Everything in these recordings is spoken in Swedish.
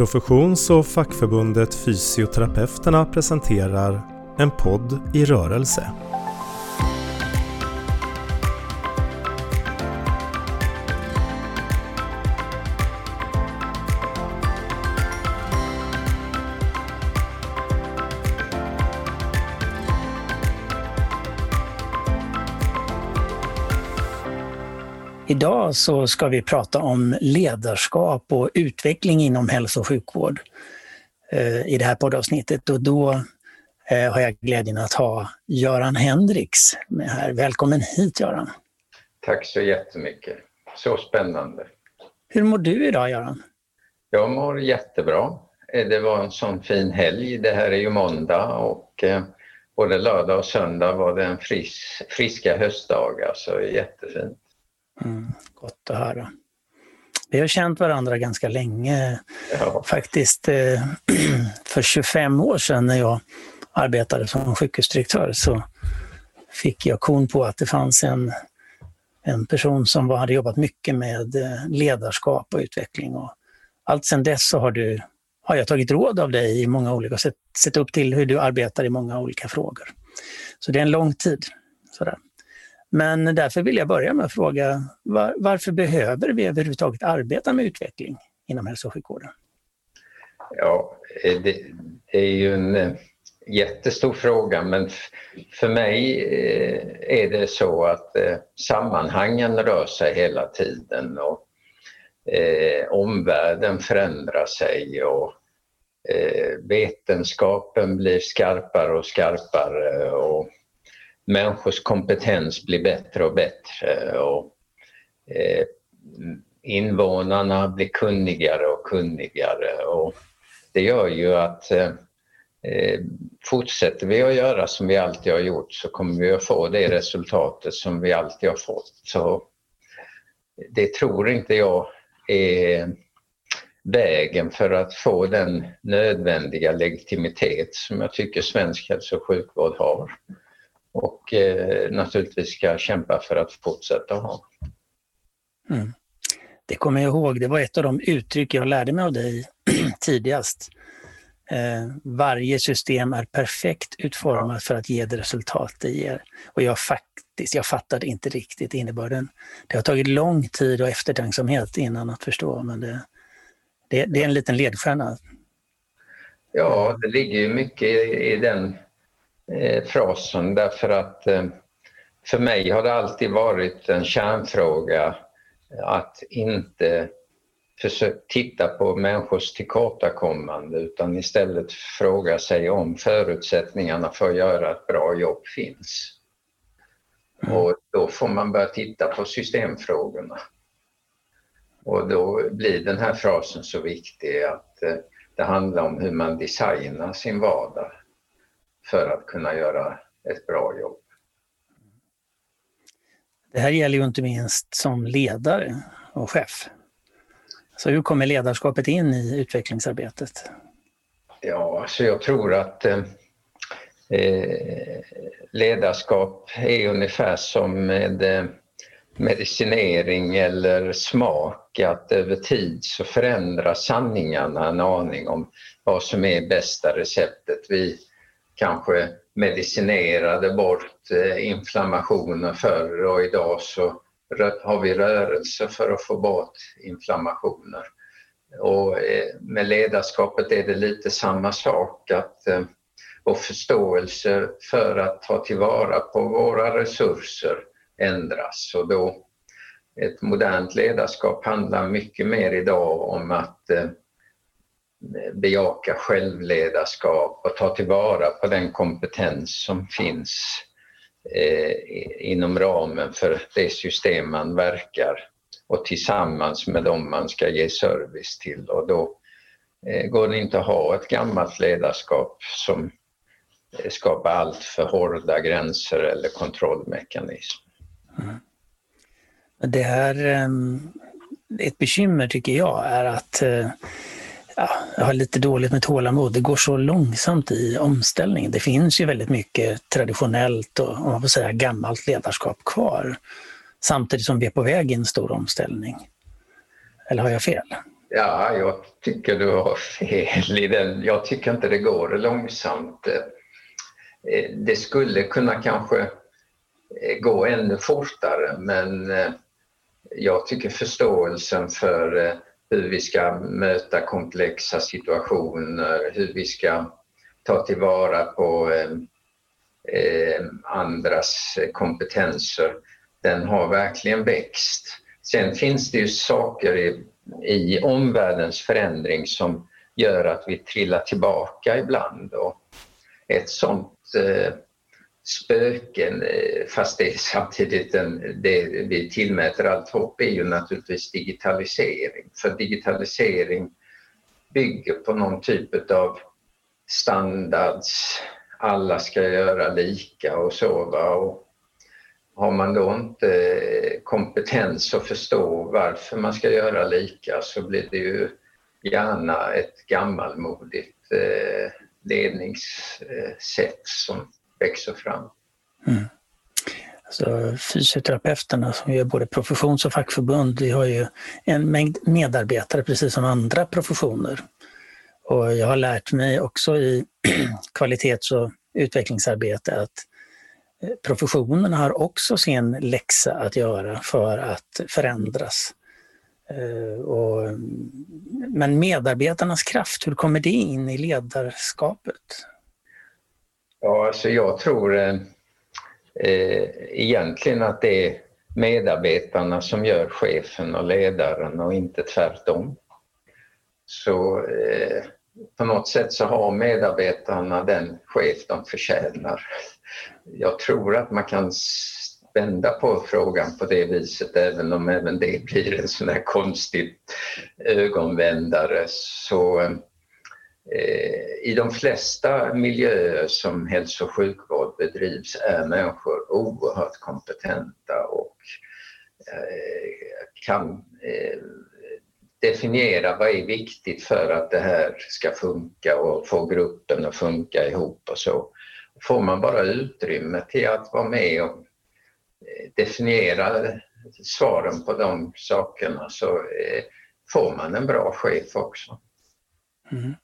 Professions och fackförbundet Fysioterapeuterna presenterar En podd i rörelse. Idag så ska vi prata om ledarskap och utveckling inom hälso och sjukvård eh, i det här poddavsnittet. Och då eh, har jag glädjen att ha Göran Hendricks med här. Välkommen hit Göran! Tack så jättemycket! Så spännande! Hur mår du idag Göran? Jag mår jättebra. Eh, det var en sån fin helg. Det här är ju måndag och både lördag och söndag var det en fris, friska höstdagar så jättefint. Mm, gott att höra. Vi har känt varandra ganska länge. Ja. Faktiskt eh, för 25 år sedan när jag arbetade som sjukhusdirektör så fick jag kon på att det fanns en, en person som hade jobbat mycket med eh, ledarskap och utveckling. Och allt sedan dess så har, du, har jag tagit råd av dig i många olika sätt, sett upp till hur du arbetar i många olika frågor. Så det är en lång tid. Sådär. Men därför vill jag börja med att fråga var, varför behöver vi överhuvudtaget arbeta med utveckling inom hälso och sjukvården? Ja, eh, det, det är ju en eh, jättestor fråga men för mig eh, är det så att sammanhangen rör sig hela tiden och eh, omvärlden förändrar sig och eh, vetenskapen blir skarpare och skarpare och människors kompetens blir bättre och bättre och eh, invånarna blir kunnigare och kunnigare och det gör ju att eh, fortsätter vi att göra som vi alltid har gjort så kommer vi att få det resultatet som vi alltid har fått. Så det tror inte jag är vägen för att få den nödvändiga legitimitet som jag tycker svensk hälso och sjukvård har och eh, naturligtvis ska kämpa för att fortsätta ha. Mm. Det kommer jag ihåg, det var ett av de uttryck jag lärde mig av dig tidigast. Eh, varje system är perfekt utformat för att ge det resultat det ger. Och jag faktiskt, jag fattade inte riktigt innebörden. Det har tagit lång tid och eftertänksamhet innan att förstå, men det, det, det är en liten ledstjärna. Ja, det ligger ju mycket i, i den eh, frasen därför att eh, för mig har det alltid varit en kärnfråga att inte försöka titta på människors tillkortakommande utan istället fråga sig om förutsättningarna för att göra ett bra jobb finns. Mm. Och då får man börja titta på systemfrågorna. Och då blir den här frasen så viktig att eh, det handlar om hur man designar sin vardag för att kunna göra ett bra jobb. Det här gäller ju inte minst som ledare och chef. Så hur kommer ledarskapet in i utvecklingsarbetet? Ja, så jag tror att eh, eh ledarskap är ungefär som med eh, medicinering eller smak, att över tid så förändras sanningarna en aning om vad som är bästa receptet. Vi kanske medicinerade bort eh, inflammationen förr och idag så har vi rörelse för att få bort inflammationer. Och eh, med ledarskapet är det lite samma sak att eh, och förståelse för att ta tillvara på våra resurser ändras och då ett modernt ledarskap handlar mycket mer idag om att bejaka självledarskap och ta tillvara på den kompetens som finns eh, inom ramen för det system man verkar och tillsammans med dem man ska ge service till. Och då eh, går det inte att ha ett gammalt ledarskap som eh, skapar allt för hårda gränser eller kontrollmekanismer. Mm. Det här, ehm, ett bekymmer tycker jag är att eh, ja, jag har lite dåligt med tålamod. Det går så långsamt i omställningen. Det finns ju väldigt mycket traditionellt och om man får säga gammalt ledarskap kvar. Samtidigt som vi är på väg i en stor omställning. Eller har jag fel? Ja, jag tycker du har fel i den. Jag tycker inte det går långsamt. Eh, det skulle kunna kanske eh, gå ännu fortare men eh, jag tycker förståelsen för hur vi ska möta komplexa situationer, hur vi ska ta tillvara på eh, eh, andras kompetenser, den har verkligen växt. Sen finns det ju saker i, i omvärldens förändring som gör att vi trillar tillbaka ibland. Och ett sånt eh, spöken, eh, fast det är samtidigt en, det vi tillmäter allt hopp, är ju naturligtvis digitalisering. För digitalisering bygger på någon typ av standards, alla ska göra lika och så. Va? Och har man då inte eh, kompetens att förstå varför man ska göra lika så blir det ju gärna ett gammalmodigt eh, ledningssätt som växer fram. Mm. Alltså, fysioterapeuterna som är både professions och fackförbund, vi har ju en mängd medarbetare precis som andra professioner. Och jag har lärt mig också i kvalitets och utvecklingsarbete att eh, professionen har också sin läxa att göra för att förändras. Eh, och, mm, men medarbetarnas kraft, hur kommer det in i ledarskapet? Ja, alltså jag tror eh, eh, egentligen att det är medarbetarna som gör chefen och ledaren och inte tvärtom. Så eh, på något sätt så har medarbetarna den chef de förtjänar. Jag tror att man kan vända på frågan på det viset även om även det blir en sån här konstig ögonvändare. Så eh, Eh, i de flesta miljöer som hälso och sjukvård bedrivs är människor oerhört kompetenta och eh, kan eh, definiera vad är viktigt för att det här ska funka och få gruppen att funka ihop och så. Får man bara utrymme till att vara med och eh, definiera svaren på de sakerna så eh, får man en bra chef också. Mm.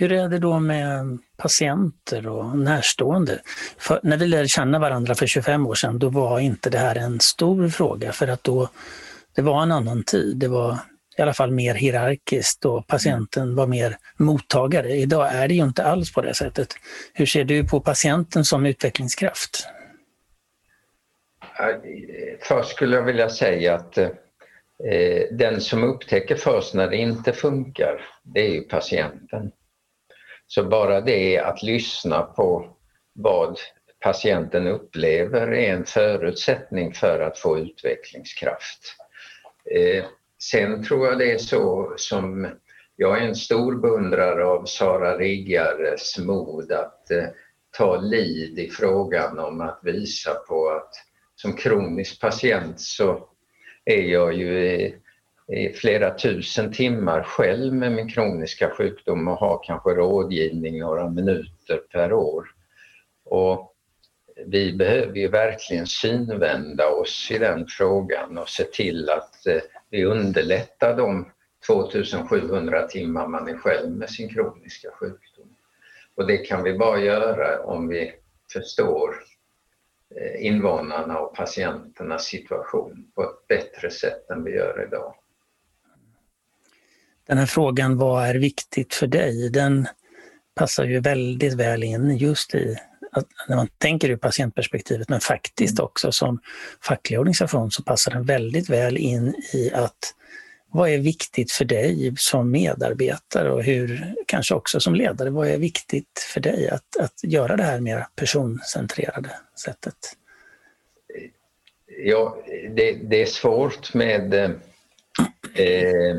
Hur är det då med patienter och närstående? För när vi lärde känna varandra för 25 år sedan, då var inte det här en stor fråga för att då det var en annan tid. Det var i alla fall mer hierarkiskt och patienten var mer mottagare. Idag är det ju inte alls på det sättet. Hur ser du på patienten som utvecklingskraft? Först skulle jag vilja säga att eh, den som upptäcker först när det inte funkar, det är ju patienten. Så bara det att lyssna på vad patienten upplever är en förutsättning för att få utvecklingskraft. Eh, sen tror jag det är så som jag är en stor beundrare av Sara Riggares mod att eh, ta lid i frågan om att visa på att som kronisk patient så är jag ju eh, i, flera tusen timmar själv med min kroniska sjukdom och har kanske rådgivning några minuter per år. Och vi behöver ju verkligen synvända oss i den frågan och se till att eh, vi underlättar de 2700 timmar man är själv med sin kroniska sjukdom. Och det kan vi bara göra om vi förstår eh, invånarna och patienternas situation på ett bättre sätt än vi gör idag. Den här frågan, vad är viktigt för dig? Den passar ju väldigt väl in just i att när man tänker ur patientperspektivet, men faktiskt mm. också som facklig organisation så passar den väldigt väl in i att vad är viktigt för dig som medarbetare och hur, kanske också som ledare, vad är viktigt för dig att, att göra det här mer personcentrerade sättet? Ja, det, det är svårt med eh,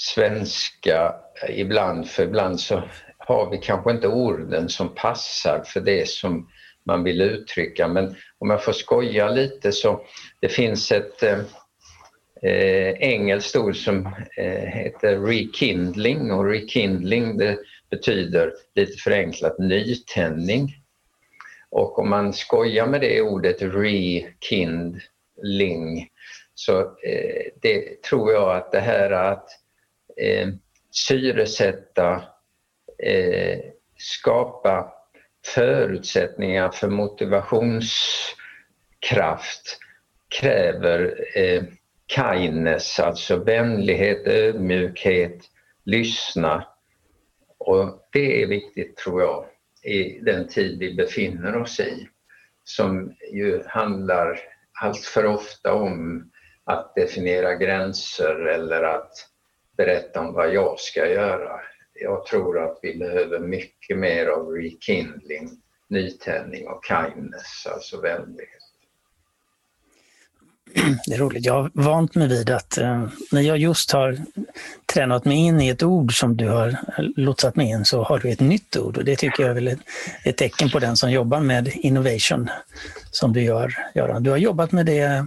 svenska ibland, för ibland så har vi kanske inte orden som passar för det som man vill uttrycka. Men om jag får skoja lite så det finns ett eh, eh, engelskt ord som eh, heter rekindling och rekindling det betyder lite förenklat nytändning. Och om man skojar med det ordet rekindling Så eh, det tror jag att det här att eh, syresätta, eh, skapa förutsättningar för motivationskraft kräver eh, kindness, alltså vänlighet, ödmjukhet, lyssna. Och det är viktigt tror jag i den tid vi befinner oss i som ju handlar allt för ofta om att definiera gränser eller att berätta om vad jag ska göra. Jag tror att vi behöver mycket mer av rekindling, nytändning och kindness, alltså vänlighet. Det är roligt. Jag har vant mig vid att eh, när jag just har tränat mig in i ett ord som du har eh, lotsat mig in så har du ett nytt ord och det tycker jag är väl ett, ett tecken på den som jobbar med innovation som du gör, Göran. Du har jobbat med det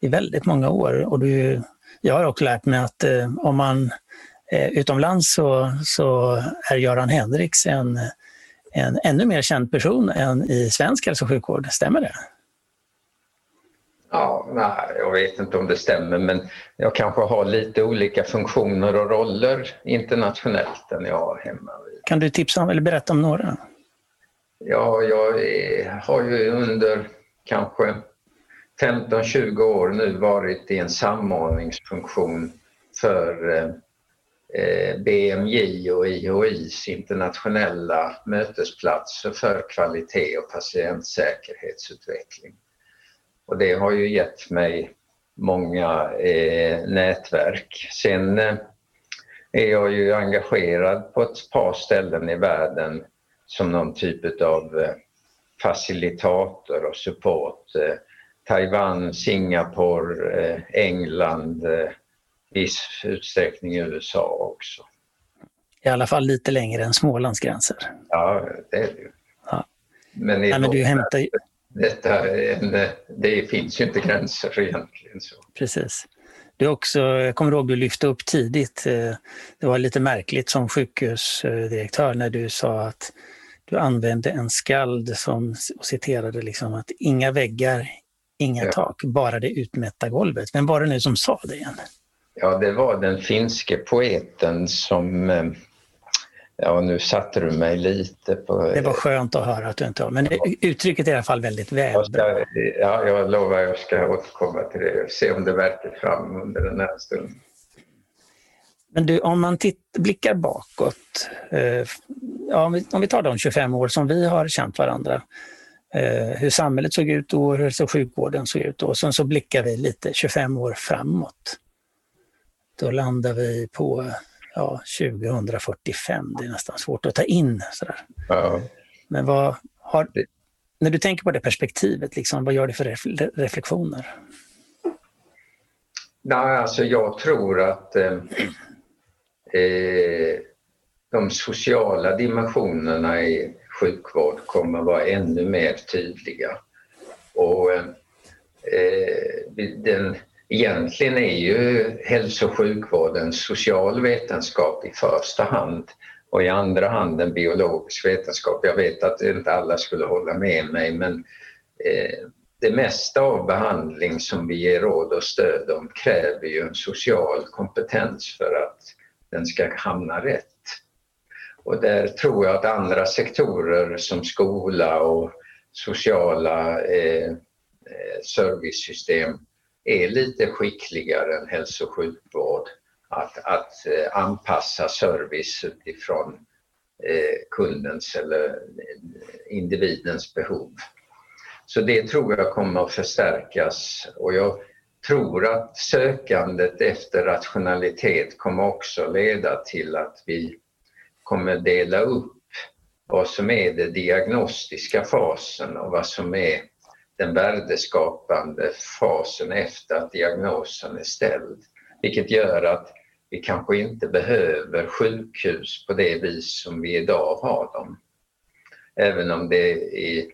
i väldigt många år och du, jag har också lärt mig att eh, om man eh, utomlands så, så är Göran Henriks en, en ännu mer känd person än i svensk hälso och sjukvård. Stämmer det? Ja, nej, jag vet inte om det stämmer men jag kanske har lite olika funktioner och roller internationellt än jag har hemma. Kan du tipsa om eller berätta om några? Ja, jag har ju under kanske 15-20 år nu varit i en samordningsfunktion för eh, eh, BMJ och IHIs internationella mötesplatser för kvalitet och patientsäkerhetsutveckling. Och det har ju gett mig många eh, nätverk. Sen eh, är jag ju engagerad på ett par ställen i världen som någon typ av eh, facilitator och support. Eh, Eh, Taiwan, Singapore, eh, England, eh, viss utsträckning USA också. I alla fall lite längre än Smålands gränser. Ja, det är det ju. Ja. Men, Nej, men du hämtar detta, en, det finns ju inte gränser egentligen. Så. Precis. Du också, jag kommer ihåg du lyfte upp tidigt, eh, det var lite märkligt som sjukhusdirektör när du sa att du använde en skald som citerade liksom att inga väggar, inga ja. tak, bara det utmätta golvet. Vem var det nu som sa det igen? Ja, det var den finske poeten som eh, Ja, nu satte du mig lite på... Det var skönt att höra att du inte har, men uttrycket är i alla fall väldigt väl. Jag ja, jag lovar jag ska återkomma till det och se om det verkar fram under den här stunden. Men du, om man titt, blickar bakåt, eh, ja, om, vi, om vi tar de 25 år som vi har känt varandra, hur samhället såg ut då, hur hälso sjukvården såg ut då, och sen så blickar vi lite 25 år framåt. Då landar vi på ja, 2045. Det är nästan svårt att ta in. Sådär. Ja. Men vad har, när du tänker på det perspektivet, liksom, vad gör det för reflektioner? Nej, alltså jag tror att eh, eh, de sociala dimensionerna i sjukvård kommer vara ännu mer tydliga. Och eh, den Egentligen är ju hälso och sjukvården social vetenskap i första hand och i andra hand en biologisk vetenskap. Jag vet att inte alla skulle hålla med mig men eh, det mesta av behandling som vi ger råd och stöd om kräver ju en social kompetens för att den ska hamna rätt. Och där tror jag att andra sektorer som skola och sociala eh, eh, servicesystem är lite skickligare än hälso och sjukvård att, att eh, anpassa service utifrån eh, kundens eller eh, individens behov. Så det tror jag kommer att förstärkas och jag tror att sökandet efter rationalitet kommer också leda till att vi kommer dela upp vad som är den diagnostiska fasen och vad som är den värdeskapande fasen efter att diagnosen är ställd. Vilket gör att vi kanske inte behöver sjukhus på det vis som vi idag har dem. Även om det i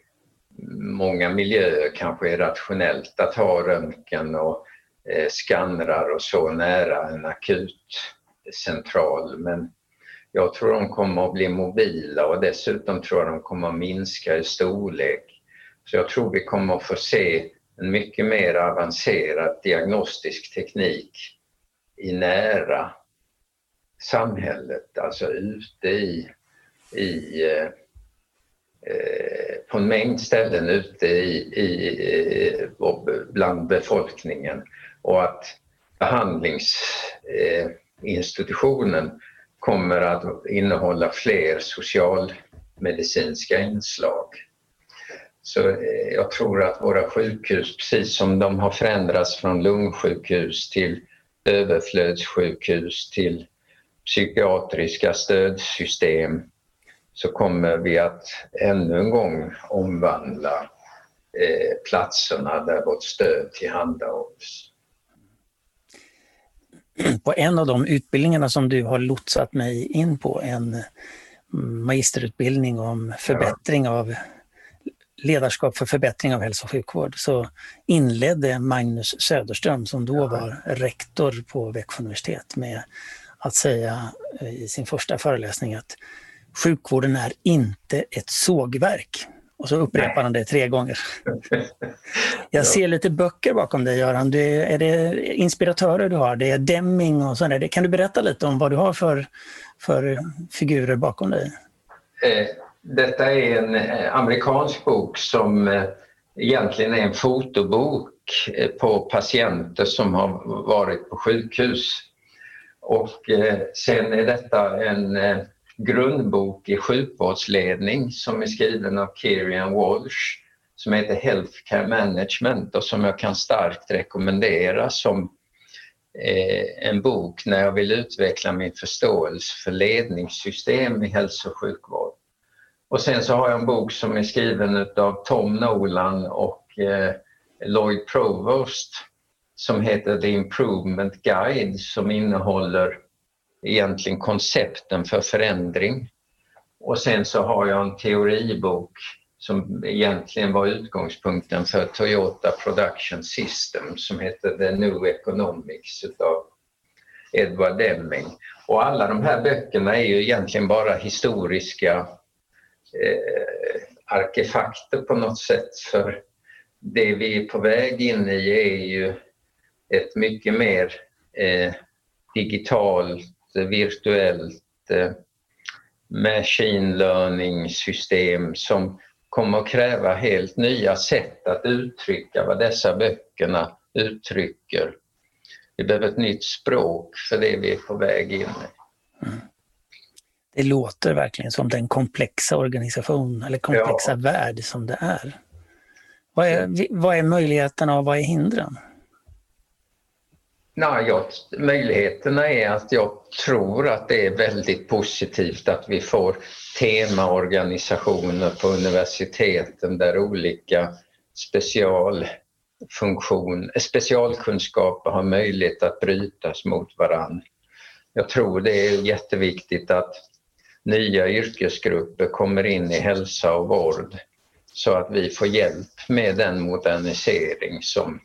många miljöer kanske är rationellt att ha röntgen och eh, skannrar och så nära en akutcentral. Men jag tror de kommer att bli mobila och dessutom tror jag de kommer att minska i storlek. Så jag tror vi kommer att få se en mycket mer avancerad diagnostisk teknik i nära samhället, alltså ute i, i eh, på en mängd ställen ute i, i, eh, bland befolkningen. Och att behandlingsinstitutionen eh, kommer att innehålla fler socialmedicinska inslag. Så eh, jag tror att våra sjukhus, precis som de har förändrats från lungsjukhus till överflödssjukhus till psykiatriska stödsystem så kommer vi att ännu en gång omvandla eh, platserna där vårt stöd tillhandahålls. På en av de utbildningarna som du har lotsat mig in på, en magisterutbildning om förbättring av ledarskap för förbättring av hälso och sjukvård så inledde Magnus Söderström, som då var rektor på Växjö universitet, med att säga eh, i sin första föreläsning att sjukvården är inte ett sågverk. Och så upprepar han det tre gånger. Jag ser lite böcker bakom dig Göran. Det, är det inspiratörer du har? Det är Deming och sådär. Kan du berätta lite om vad du har för, för figurer bakom dig? Eh, detta är en eh, amerikansk bok som eh, egentligen är en fotobok på patienter som har varit på sjukhus. Och sen är detta en grundbok i sjukvårdsledning som är skriven av Kirian Walsh som heter Healthcare Management och som jag kan starkt rekommendera som eh, en bok när jag vill utveckla min förståelse för ledningssystem i hälso och sjukvård. Och sen så har jag en bok som är skriven av Tom Nolan och eh, Lloyd Provost som heter The Improvement Guide som innehåller egentligen koncepten för förändring. Och sen så har jag en teoribok som egentligen var utgångspunkten för Toyota Production System som heter The New Economics utav Edward Deming. Och alla de här böckerna är ju egentligen bara historiska eh, arkefakter på något sätt för det vi är på väg in i är ju ett mycket mer eh, digitalt virtuellt eh, machine learning-system som kommer att kräva helt nya sätt att uttrycka vad dessa böckerna uttrycker. Vi behöver ett nytt språk för det vi är på väg in i. Mm. Det låter verkligen som den komplexa organisation eller komplexa ja. värld som det är. Vad är, vad är möjligheterna och vad är hindren? Nej, jag, möjligheterna är att jag tror att det är väldigt positivt att vi får temaorganisationer på universiteten där olika specialfunktion, specialkunskaper har möjlighet att brytas mot varann. Jag tror det är jätteviktigt att nya yrkesgrupper kommer in i hälsa och vård så att vi får hjälp med den modernisering som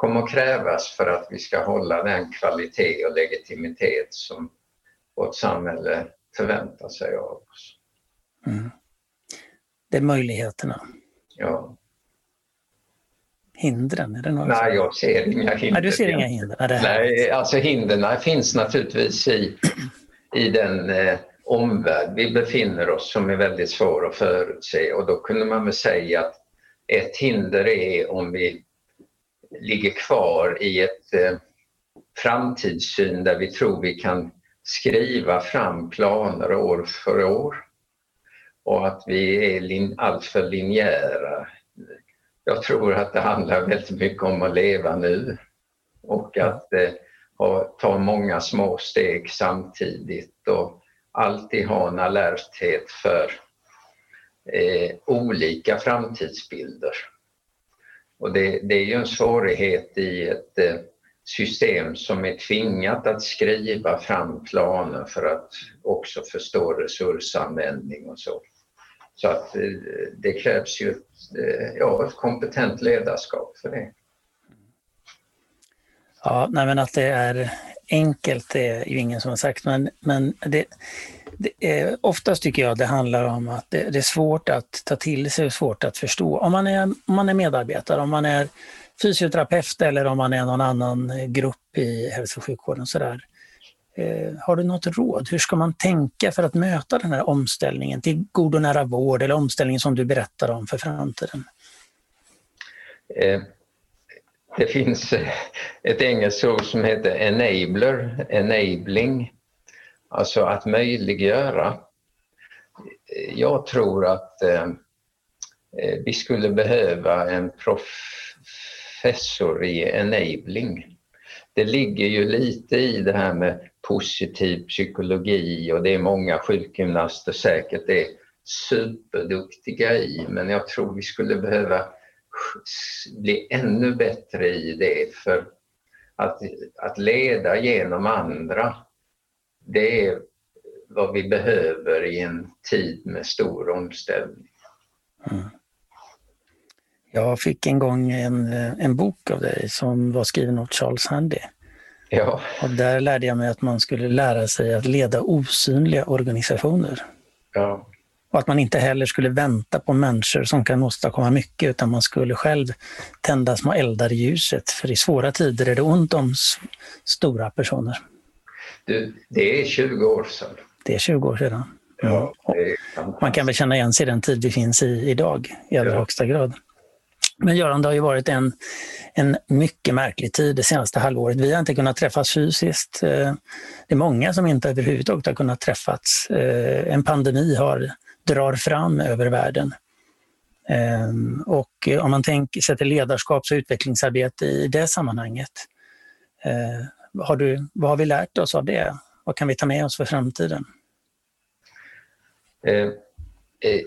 kommer att krävas för att vi ska hålla den kvalitet och legitimitet som vårt samhälle förväntar sig av oss. Mm. Det är möjligheterna. Ja. Hindren, är det något Nej, jag ser inga hinder. Nej, du ser inga hinder? Nej, Nej alltså hindren finns naturligtvis i, i den eh, omvärld vi befinner oss som är väldigt svår att förutse och då kunde man väl säga att ett hinder är om vi ligger kvar i ett eh, framtidssyn där vi tror vi kan skriva fram planer år för år och att vi är lin alltför linjära. Jag tror att det handlar väldigt mycket om att leva nu och att eh, ha, ta många små steg samtidigt och alltid ha en alerthet för eh, olika framtidsbilder. Och det, det är ju en svårighet i ett eh, system som är tvingat att skriva fram planer för att också förstå resursanvändning och så. Så att eh, det krävs ju ett, eh, ja, ett kompetent ledarskap för det. Ja, nej men att det är enkelt är ju ingen som har sagt, men, men det, det är, oftast tycker jag det handlar om att det, det, är svårt att ta till sig och svårt att förstå. Om man, är, om man är medarbetare, om man är fysioterapeut eller om man är någon annan eh, grupp i hälso och sjukvården. Sådär. Eh, har du något råd? Hur ska man tänka för att möta den här omställningen till god och nära vård eller omställningen som du berättar om för framtiden? Eh, det finns eh, ett engelskt ord som heter enabler, enabling, alltså att möjliggöra. Jag tror att eh, eh, vi skulle behöva en professor i enabling. Det ligger ju lite i det här med positiv psykologi och det är många sjukgymnaster säkert är superduktiga i men jag tror vi skulle behöva bli ännu bättre i det för att, att leda genom andra det är vad vi behöver i en tid med stor omställning. Mm. Jag fick en gång en, en bok av dig som var skriven av Charles Handy. Ja. Och där lärde jag mig att man skulle lära sig att leda osynliga organisationer. Ja. Och att man inte heller skulle vänta på människor som kan åstadkomma mycket, utan man skulle själv tända små eldar i ljuset. För i svåra tider är det ont om stora personer. Du, det är 20 år sedan. Det är 20 år sedan. Ja, man kan väl känna igen sig i den tid vi finns i idag i allra ja. högsta grad. Men Göran, det har ju varit en, en mycket märklig tid det senaste halvåret. Vi har inte kunnat träffas fysiskt. Eh, det är många som inte överhuvudtaget har kunnat träffas. Eh, en pandemi har, drar fram över världen. Ehm, och eh, om man tänker, sätter ledarskaps och utvecklingsarbete i det sammanhanget, eh, har du, vad har vi lärt oss av det? Vad kan vi ta med oss för framtiden? Eh, eh,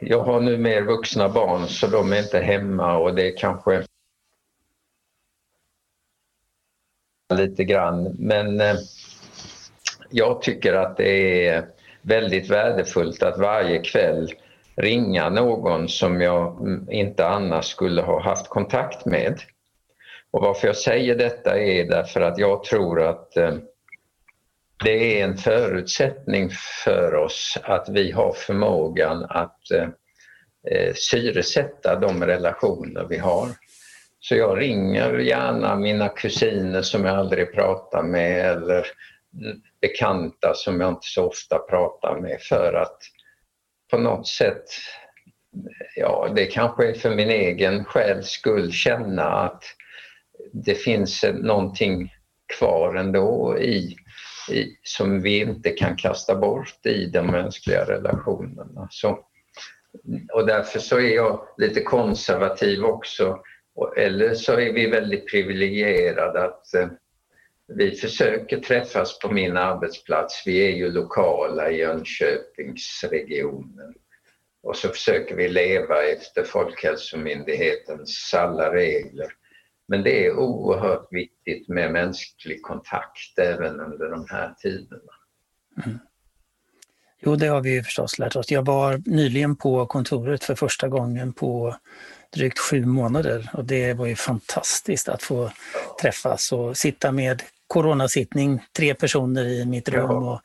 jag har nu mer vuxna barn så de är inte hemma och det är kanske lite grann men eh, jag tycker att det är väldigt värdefullt att varje kväll ringa någon som jag mm, inte annars skulle ha haft kontakt med. Och varför jag säger detta är därför att jag tror att eh, det är en förutsättning för oss att vi har förmågan att eh, eh, syresätta de relationer vi har. Så jag ringer gärna mina kusiner som jag aldrig pratar med eller mm, bekanta som jag inte så ofta pratar med för att på något sätt, ja det kanske är för min egen själs skull, känna att det finns någonting kvar ändå i i, som vi inte kan kasta bort i de mänskliga relationerna. Så, och därför så är jag lite konservativ också. Eller så är vi väldigt privilegierade att eh, vi försöker träffas på min arbetsplats. Vi är ju lokala i Jönköpingsregionen. Och så försöker vi leva efter Folkhälsomyndighetens alla regler. Men det är oerhört viktigt med mänsklig kontakt även under de här tiderna. Mm. Jo, det har vi ju förstås lärt oss. Jag var nyligen på kontoret för första gången på drygt sju månader och det var ju fantastiskt att få träffas och sitta med coronasittning, tre personer i mitt rum och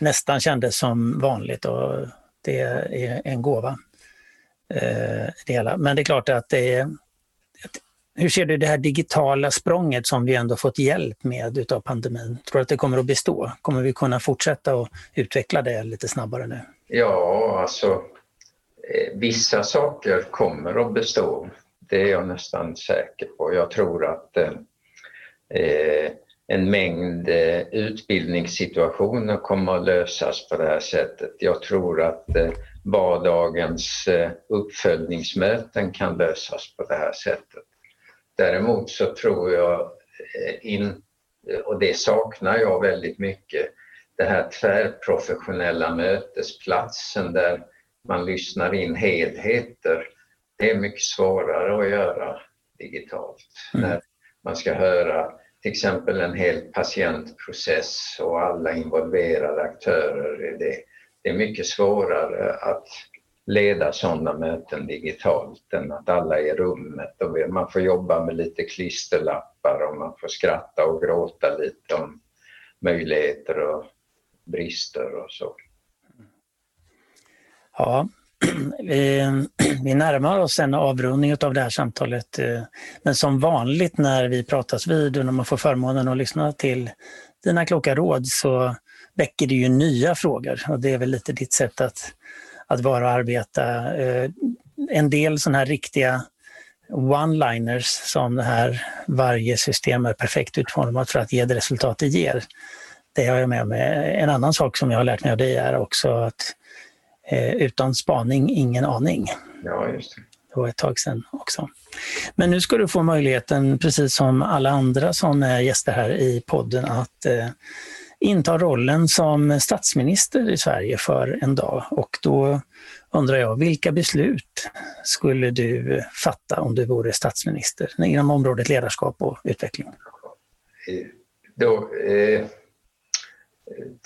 nästan kändes som vanligt och det är en gåva. Eh, det hela. Men det är klart att det är hur ser du det här digitala språnget som vi ändå fått hjälp med utav pandemin? Tror du att det kommer att bestå? Kommer vi kunna fortsätta att utveckla det lite snabbare nu? Ja, alltså eh, vissa saker kommer att bestå. Det är jag nästan säker på. Jag tror att eh, eh en mängd eh, utbildningssituationer kommer att lösas på det här sättet. Jag tror att eh, vardagens eh, uppföljningsmöten kan lösas på det här sättet. Däremot så tror jag, in, och det saknar jag väldigt mycket, det här tvärprofessionella mötesplatsen där man lyssnar in helheter. Det är mycket svårare att göra digitalt. Mm. När man ska höra till exempel en hel patientprocess och alla involverade aktörer i det. Det är mycket svårare att leda sådana möten digitalt än att alla är i rummet och man får jobba med lite klisterlappar och man får skratta och gråta lite om möjligheter och brister och så. Ja, vi, vi närmar oss en avrundning av det här samtalet. Eh, men som vanligt när vi pratas vid och när man får förmånen att lyssna till dina kloka råd så väcker det ju nya frågor och det är väl lite ditt sätt att, att vara och arbeta. Eh, en del sådana här riktiga one-liners som det här varje system är perfekt utformat för att ge det resultat det ger. Det har jag med mig. En annan sak som jag har lärt mig av dig är också att eh, utan spaning, ingen aning. Ja, just det. Det var ett tag sedan också. Men nu ska du få möjligheten, precis som alla andra som är gäster här i podden, att eh, inta rollen som statsminister i Sverige för en dag. Och då undrar jag, vilka beslut skulle du fatta om du vore statsminister inom området ledarskap och utveckling? Då eh,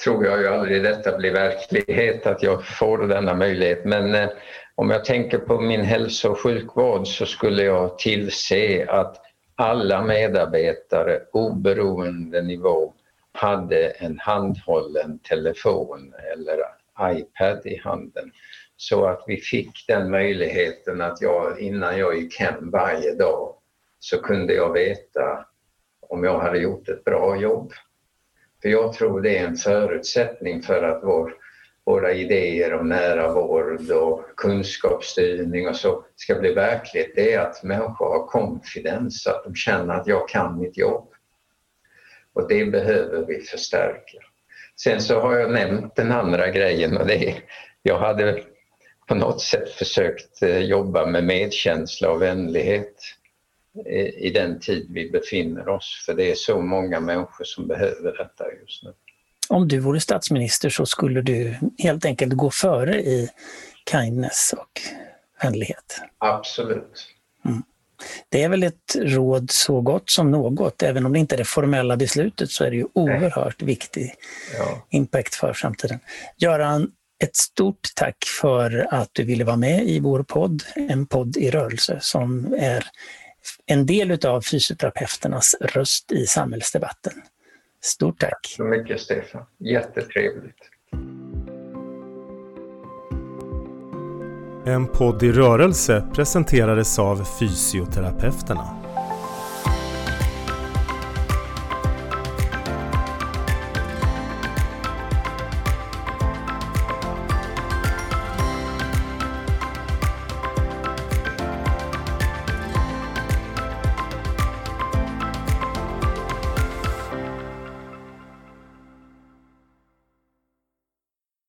tror jag ju aldrig detta blir verklighet, att jag får denna möjlighet. Men eh, om jag tänker på min hälso och sjukvård så skulle jag tillse att alla medarbetare oberoende nivå hade en handhållen telefon eller iPad i handen. Så att vi fick den möjligheten att jag innan jag gick hem varje dag så kunde jag veta om jag hade gjort ett bra jobb. För jag tror det är en förutsättning för att vår, våra idéer om nära vård och kunskapsstyrning och så ska bli verklighet. Det är att människor har confidence, att de känner att jag kan mitt jobb. Och det behöver vi förstärka. Sen så har jag nämnt den andra grejen och det är, jag hade på något sätt försökt eh, jobba med medkänsla och vänlighet i den tid vi befinner oss. För det är så många människor som behöver detta just nu. Om du vore statsminister så skulle du helt enkelt gå före i kindness och vänlighet? Absolut. Mm. Det är väl ett råd så gott som något. Även om det inte är det formella beslutet så är det ju oerhört Nej. viktig ja. impact för framtiden. Göran, ett stort tack för att du ville vara med i vår podd, En podd i rörelse, som är en del utav fysioterapeuternas röst i samhällsdebatten. Stort tack! Tack så mycket Stefan, jättetrevligt. En podd i rörelse presenterades av Fysioterapeuterna.